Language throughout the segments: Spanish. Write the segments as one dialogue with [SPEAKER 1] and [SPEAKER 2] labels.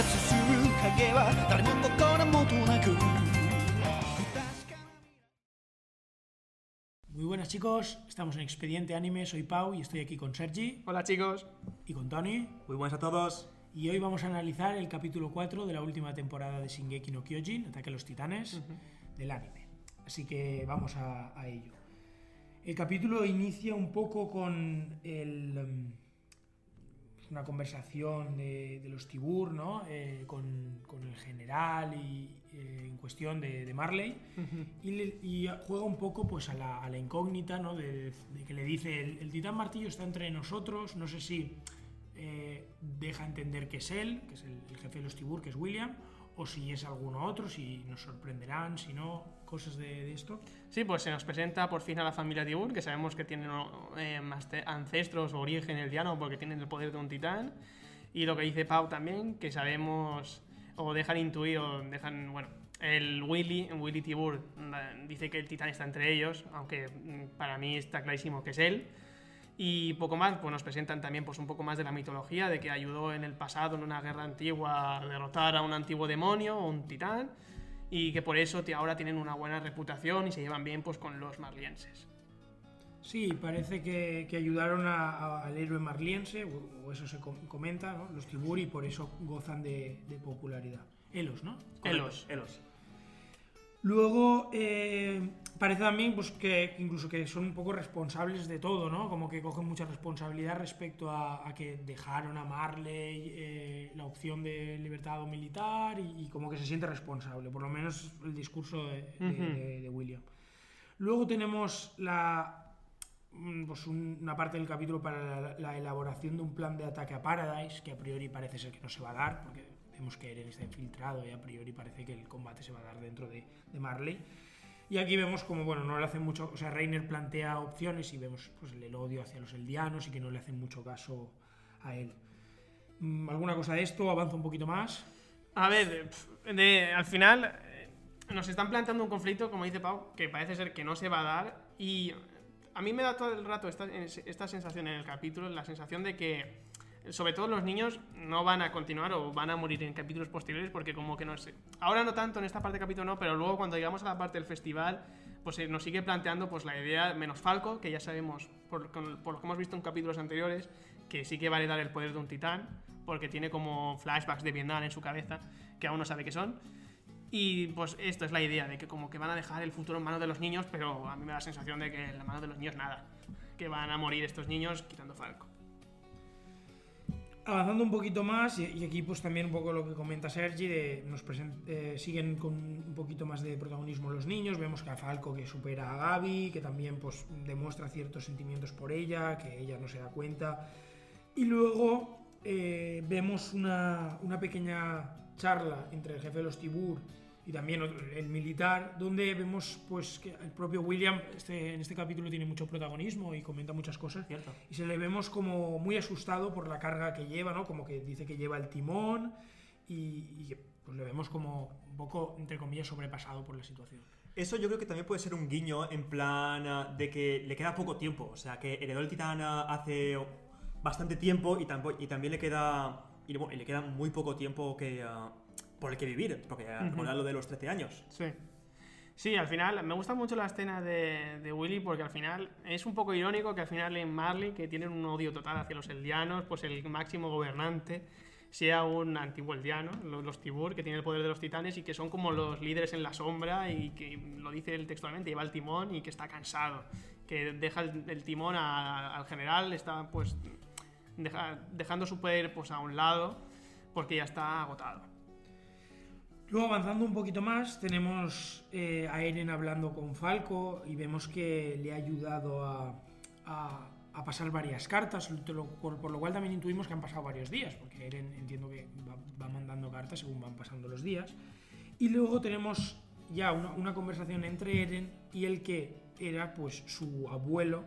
[SPEAKER 1] 活する影は誰も心もとなく
[SPEAKER 2] Muy buenas chicos, estamos en Expediente Anime, soy Pau y estoy aquí con Sergi
[SPEAKER 3] Hola chicos.
[SPEAKER 2] y con Tony.
[SPEAKER 4] Muy buenas a todos.
[SPEAKER 2] Y hoy vamos a analizar el capítulo 4 de la última temporada de Shingeki no Kyojin, Ataque a los Titanes, del anime. Así que vamos a, a ello. El capítulo inicia un poco con el, em, una conversación de, de los Tibur, ¿no? Eh, con, con el general y, eh, en cuestión de, de Marley. Y, le- y juega un poco pues a la, a la incógnita, ¿no? De, de que le dice, el, el titán martillo está entre nosotros, no sé si eh, deja entender que es él, que es el, el jefe de los Tibur, que es William, o si es alguno otro, si nos sorprenderán, si no, cosas de, de esto.
[SPEAKER 3] Sí, pues se nos presenta por fin a la familia Tibur, que sabemos que tienen eh, ancestros o origen eldiano porque tienen el poder de un titán. Y lo que dice Pau también, que sabemos o dejan intuir o dejan, bueno, el Willy, Willy Tibur mm, dice que el titán está entre ellos, aunque mm, para mí está clarísimo que es él. Y poco más, pues nos presentan también pues, un poco más de la mitología, de que ayudó en el pasado, en una guerra antigua, a derrotar a un antiguo demonio o un titán, y que por eso ahora tienen una buena reputación y se llevan bien pues, con los marlienses.
[SPEAKER 2] Sí, parece que, que ayudaron a- a- al héroe marliense, o, o eso se com- comenta, ¿no? los Tibur, y por eso gozan de, de popularidad. Elos, ¿no?
[SPEAKER 3] Elos.
[SPEAKER 4] Elos.
[SPEAKER 2] Luego, eh, parece también pues, que incluso que son un poco responsables de todo, ¿no? Como que cogen mucha responsabilidad respecto a, a que dejaron a Marley eh, la opción de libertad militar y, y como que se siente responsable, por lo menos el discurso de, de-
[SPEAKER 3] Ujú.
[SPEAKER 2] de- de William. Luego tenemos la, mm, pues un- una parte del capítulo para la, la elaboración de un plan de ataque a Paradise, que a priori parece ser que no se va a dar, porque vemos que Eren está infiltrado y a priori parece que el combate se va a dar dentro de, de Marley. Y aquí vemos como, bueno, no le hacen mucho, o sea, Reiner plantea opciones y vemos pues, el odio hacia los eldianos y que no le hacen mucho caso a él. Mm, ¿Alguna cosa de esto? ¿Avanza un poquito más?
[SPEAKER 3] A ver, de- al final eh, nos están planteando un conflicto, como dice Pau, que parece ser que no se va a dar. Y a mí me da todo el rato esta, esta sensación en el capítulo, la sensación de que, sobre todo los niños, no van a continuar o van a morir en capítulos posteriores porque como que no sé. Ahora no tanto en esta parte del capítulo no, pero luego cuando llegamos a la parte del festival, pues eh, nos sigue planteando pues la idea, menos Falco, que ya sabemos por, por lo que hemos visto en capítulos anteriores, que sí que va a heredar el poder de un titán, porque tiene como flashbacks de Vietnam en su cabeza, que aún no sabe qué son. Y pues esto es la idea, de que como que van a dejar el futuro en manos de los niños, pero a mí me da la sensación de que en la mano de los niños nada. Que van a morir estos niños quitando Falco.
[SPEAKER 2] Avanzando un poquito más, y, aquí pues también un poco lo que comenta Sergi, de, nos eh, siguen con un poquito más de protagonismo los niños, vemos que a Falco que supera a Gaby, que también pues demuestra ciertos sentimientos por ella, que ella no se da cuenta, y luego eh, vemos una, una pequeña charla entre el jefe de los Tibur y también otro- el militar, donde vemos pues que el propio William este, en este capítulo tiene mucho protagonismo y comenta muchas cosas.
[SPEAKER 4] Cierto.
[SPEAKER 2] Y se le vemos como muy asustado por la carga que lleva, ¿no? Como que dice que lleva el timón y, y pues le vemos como un poco, entre comillas, sobrepasado por la situación.
[SPEAKER 4] Eso yo creo que también puede ser un guiño en plan ah, de que le queda poco tiempo. O sea, que heredó el titán ah, hace bastante tiempo y, tampo- y también le queda, y, bueno, y le queda muy poco tiempo que, ah, por el que vivir. Porque ah,
[SPEAKER 3] Ujú.
[SPEAKER 4] recordad lo de los 13 años.
[SPEAKER 3] Sí. Sí, al final, me gusta mucho la escena de, de Willy porque al final es un poco irónico que al final en Marley, que tienen un odio total hacia los eldianos, pues el máximo gobernante sea un antiguo eldiano, lo- los, Tibur, que tienen el poder de los titanes y que son como los líderes en la sombra y que lo dice él textualmente, lleva el timón y que está cansado, que deja el, el timón a- al general, está pues deja- dejando su poder pues a un lado porque ya está agotado.
[SPEAKER 2] Luego, avanzando un poquito más, tenemos eh, a Eren hablando con Falco y vemos que le ha ayudado a, pasar varias cartas, por, lo cual también intuimos que han pasado varios días, porque Eren entiendo que va, va mandando cartas según van pasando los días. Y luego tenemos ya una, una conversación entre Eren y el que era pues su abuelo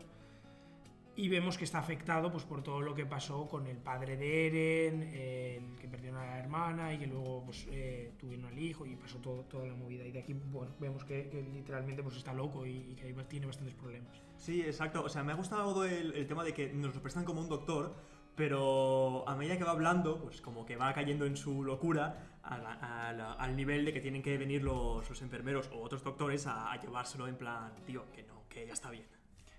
[SPEAKER 2] y vemos que está afectado pues, por todo lo que pasó con el padre de Eren, el que perdió a la hermana y que luego pues, eh, tuvieron al hijo y pasó todo, toda la movida. Y de aquí bueno, vemos que, que literalmente pues, está loco y, y que tiene bastantes problemas.
[SPEAKER 4] Sí, exacto. O sea, me ha gustado el, el tema de que nos lo presentan como un doctor, pero a medida que va hablando, pues como que va cayendo en su locura al, al- al nivel de que tienen que venir los, los enfermeros o otros doctores a, a llevárselo en plan, tío, que no, que ya está bien.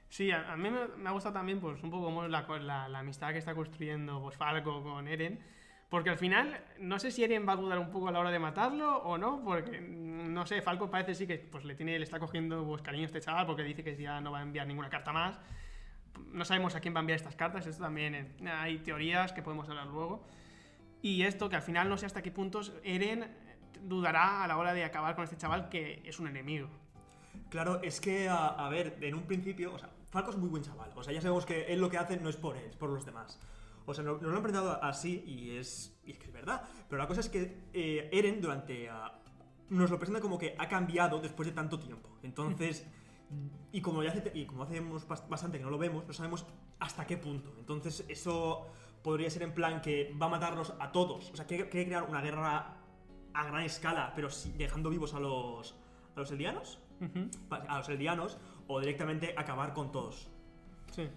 [SPEAKER 3] Sí, a, mí me, me ha gustado también pues un poco es la, la, amistad que está construyendo pues, Falco con Eren. Porque al final, no sé si Eren va a dudar un poco a la hora de matarlo o no, porque mm, no sé, Falco parece sí que pues, le, tiene, le está cogiendo pues, cariño a este chaval porque dice que ya no va a enviar ninguna carta más. No sabemos a quién va a enviar estas cartas, esto también eh, hay teorías que podemos hablar luego. Y esto que al final no sé hasta qué puntos Eren dudará a la hora de acabar con este chaval que es un enemigo.
[SPEAKER 4] Claro, es que, a, ver, en un principio, Falco es muy buen chaval. O sea, ya sabemos que él lo que hace no es por él, es por los demás. O sea, nos, lo han presentado así y es, y es que es verdad. Pero la cosa es que eh, Eren durante... ah, nos lo presenta como que ha cambiado después de tanto tiempo. Entonces... Y como, ya hace, y como hacemos bas- bastante que no lo vemos, no sabemos hasta qué punto. Entonces eso podría ser en plan que va a matarlos a todos. O sea, quiere, quiere crear una guerra a gran escala, pero sí- dejando vivos a los, a los eldianos a los eldianos o directamente acabar con todos.
[SPEAKER 3] Sí.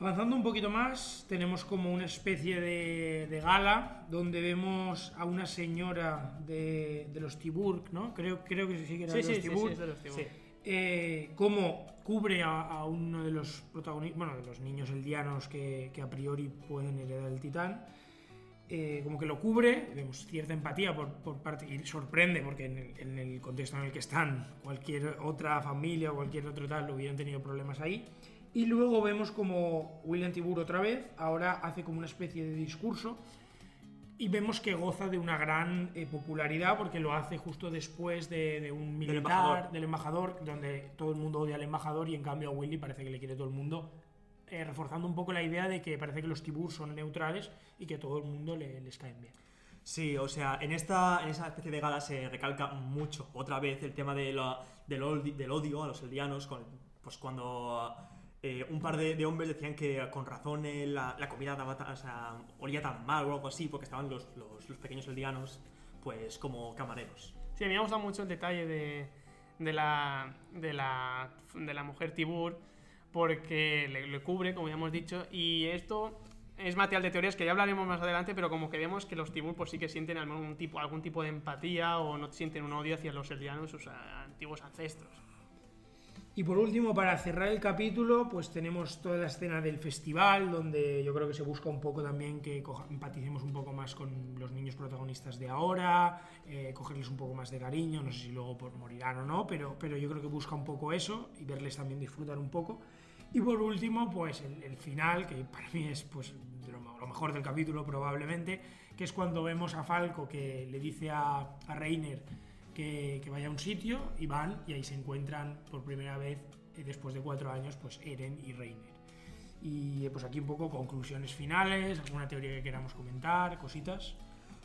[SPEAKER 2] Avanzando un poquito más, tenemos como una especie de, de gala donde vemos a una señora de, de los Tiburg, ¿no? Creo, creo que sí que era
[SPEAKER 3] Sí,
[SPEAKER 2] de
[SPEAKER 3] sí,
[SPEAKER 2] los
[SPEAKER 3] sí, sí,
[SPEAKER 2] Tiburg.
[SPEAKER 3] es de los Tiburg.
[SPEAKER 4] Sí.
[SPEAKER 2] eh, cómo cubre a, a uno de los protagonistas, bueno, de los niños eldianos que, que a priori pueden heredar el titán. Eh, como que lo cubre, vemos cierta empatía por, por parte, y sorprende porque en el, en el contexto en el que están, cualquier otra familia o cualquier otro tal hubieran tenido problemas ahí. Y luego vemos como William Tibur otra vez, ahora hace como una especie de discurso y vemos que goza de una gran eh, popularidad porque lo hace justo después de, de un militar,
[SPEAKER 4] embajador.
[SPEAKER 2] del embajador, donde todo el mundo odia al embajador y en cambio a Willy parece que le quiere todo el mundo, eh, reforzando un poco la idea de que parece que los Tibur son neutrales y que todo el mundo le- les caen bien.
[SPEAKER 4] Sí, o sea, en esta en esa especie de gala se recalca mucho otra vez el tema de la- del, odi- del odio a los eldianos, con, pues cuando eh, un par de, de hombres decían que con razón eh, la, la comida daba ta- o sea, olía tan mal o algo así, porque estaban los, los- los pequeños eldianos pues como camareros.
[SPEAKER 3] Sí, a mí me ha gustado mucho el detalle de, de, la, de, la, de la mujer Tibur, porque le, cubre, como ya hemos dicho, y esto es material de teorías que ya hablaremos más adelante, pero como que vemos que los Tibur pues sí que sienten algún tipo, algún tipo de empatía o no sienten un odio hacia los eldianos, sus antiguos ancestros.
[SPEAKER 2] Y por último, para cerrar el capítulo, pues tenemos toda la escena del festival, donde yo creo que se busca un poco también que empaticemos un poco más con los niños protagonistas de ahora, eh, cogerles un poco más de cariño, no sé si luego por morirán o no, pero, pero yo creo que busca un poco eso y verles también disfrutar un poco. Y por último, pues el, final, que para mí es pues, lo, lo mejor del capítulo probablemente, que es cuando vemos a Falco que le dice a, a Reiner que, vaya a un sitio y van y ahí se encuentran por primera vez eh, después de cuatro años pues Eren y Reiner. Y eh, pues aquí un poco conclusiones finales, alguna teoría que queramos comentar, cositas.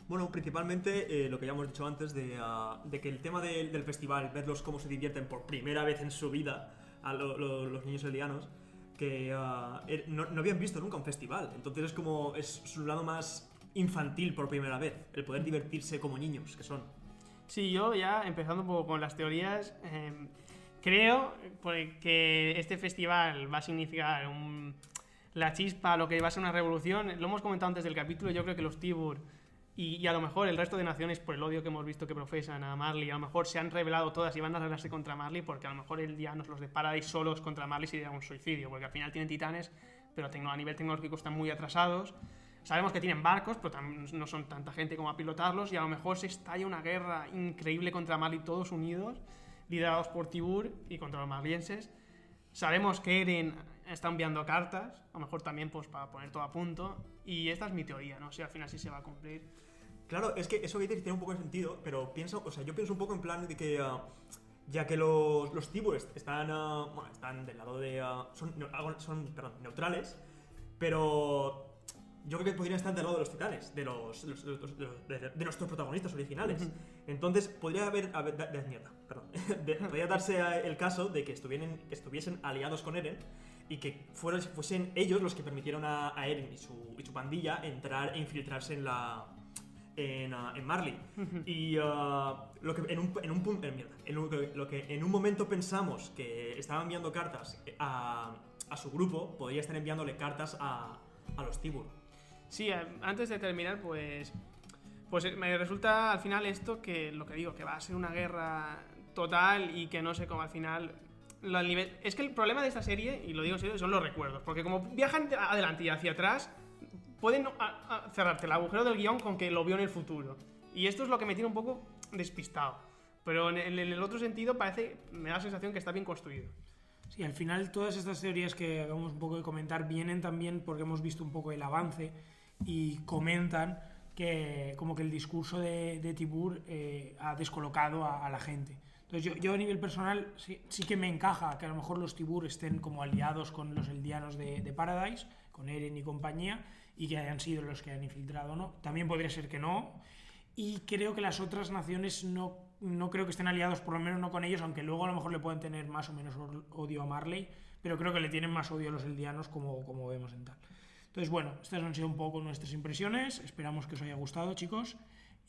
[SPEAKER 4] Bueno, principalmente eh, lo que ya hemos dicho antes de, ah, que el tema del- festival, verlos cómo se divierten por primera vez en su vida a lo- lo- los niños eldianos, que ah, er- no, no habían visto nunca un festival. Entonces es como, es su lado más infantil por primera vez, el poder divertirse como niños que son.
[SPEAKER 3] Sí, yo ya empezando un poco con las teorías, eh, creo pues, que este festival va a significar la chispa, lo que va a ser una revolución. Lo hemos comentado antes del capítulo, yo creo que los Tibur y, y a lo mejor el resto de naciones, por el odio que hemos visto que profesan a Marley, a lo mejor se han revelado todas y van a rebelarse contra Marley porque a lo mejor el día nos los de Paradise solos contra Marley sería un suicidio, porque al final tienen titanes, pero a nivel tecnológico están muy atrasados. Sabemos que tienen barcos, pero no son tanta gente como a pilotarlos y a lo mejor se estalla una guerra increíble contra Marley todos unidos, liderados por Tibur y contra los marlienses. Sabemos que Eren está enviando cartas, a lo mejor también pues para poner todo a punto y esta es mi teoría, no sé al final si se va a cumplir.
[SPEAKER 4] Claro, es que eso que dices tiene un poco de sentido, pero pienso, o sea, yo pienso un poco en plan de que ah, ya que los, los Tibures están, ah, bueno, están del lado de, ah, son, son, perdón, neutrales, pero yo creo que podrían estar del lado de los titanes, de los, los- los- los- de, de nuestros protagonistas originales. Entonces podría haber, haber da- de, mierda, perdón, podría darse eh, el caso de que estuvieran, que estuviesen aliados con Eren y que fueran, fuesen ellos los que permitieron a, a Eren y su, y su pandilla entrar e infiltrarse en la en, ah, en Marley. Y ah, lo que en un, en un eh, mierda, en lo, que- en un momento pensamos que estaba enviando cartas a, a su grupo, podría estar enviándole cartas a, a los Tibur.
[SPEAKER 3] Sí, antes de terminar, pues. Pues eh, me resulta al final esto que lo que digo, que va a ser una guerra total y que no sé cómo al final. lo- el nivel- es que el problema de esta serie, y lo digo en serio, son los recuerdos. Porque como viajan adelante y hacia atrás, pueden a- a cerrarte el agujero del guion con que lo vio en el futuro. Y esto es lo que me tiene un poco despistado. Pero en el, en el otro sentido parece, me da la sensación que está bien construido.
[SPEAKER 2] Sí, al final todas estas teorías que acabamos un poco de comentar vienen también porque hemos visto un poco el avance y comentan que como que el discurso de, de Tibur eh, ha descolocado a, a la gente. Entonces yo, yo a nivel personal sí, sí que me encaja que a lo mejor los Tibur estén como aliados con los eldianos de, de Paradise, con Eren y compañía, y que hayan sido los que han infiltrado, ¿no? También podría ser que no. Y creo que las otras naciones no, no creo que estén aliados, por lo menos no con ellos, aunque luego a lo mejor le pueden tener más o menos odio a Marley, pero creo que le tienen más odio a los eldianos como, como vemos en tal. Entonces, bueno, estas han sido un poco nuestras impresiones. Esperamos que os haya gustado, chicos.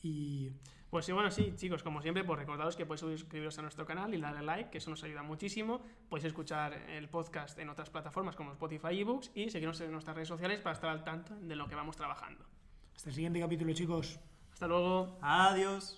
[SPEAKER 2] Y
[SPEAKER 3] Pues sí, bueno, sí, chicos, como siempre, pues recordaros que podéis suscribiros a nuestro canal y darle like, que eso nos ayuda muchísimo. Podéis escuchar el podcast en otras plataformas como Spotify eBooks y seguirnos en nuestras redes sociales para estar al tanto de lo que vamos trabajando.
[SPEAKER 2] hasta el siguiente capítulo, chicos.
[SPEAKER 3] Hasta luego.
[SPEAKER 4] Adiós.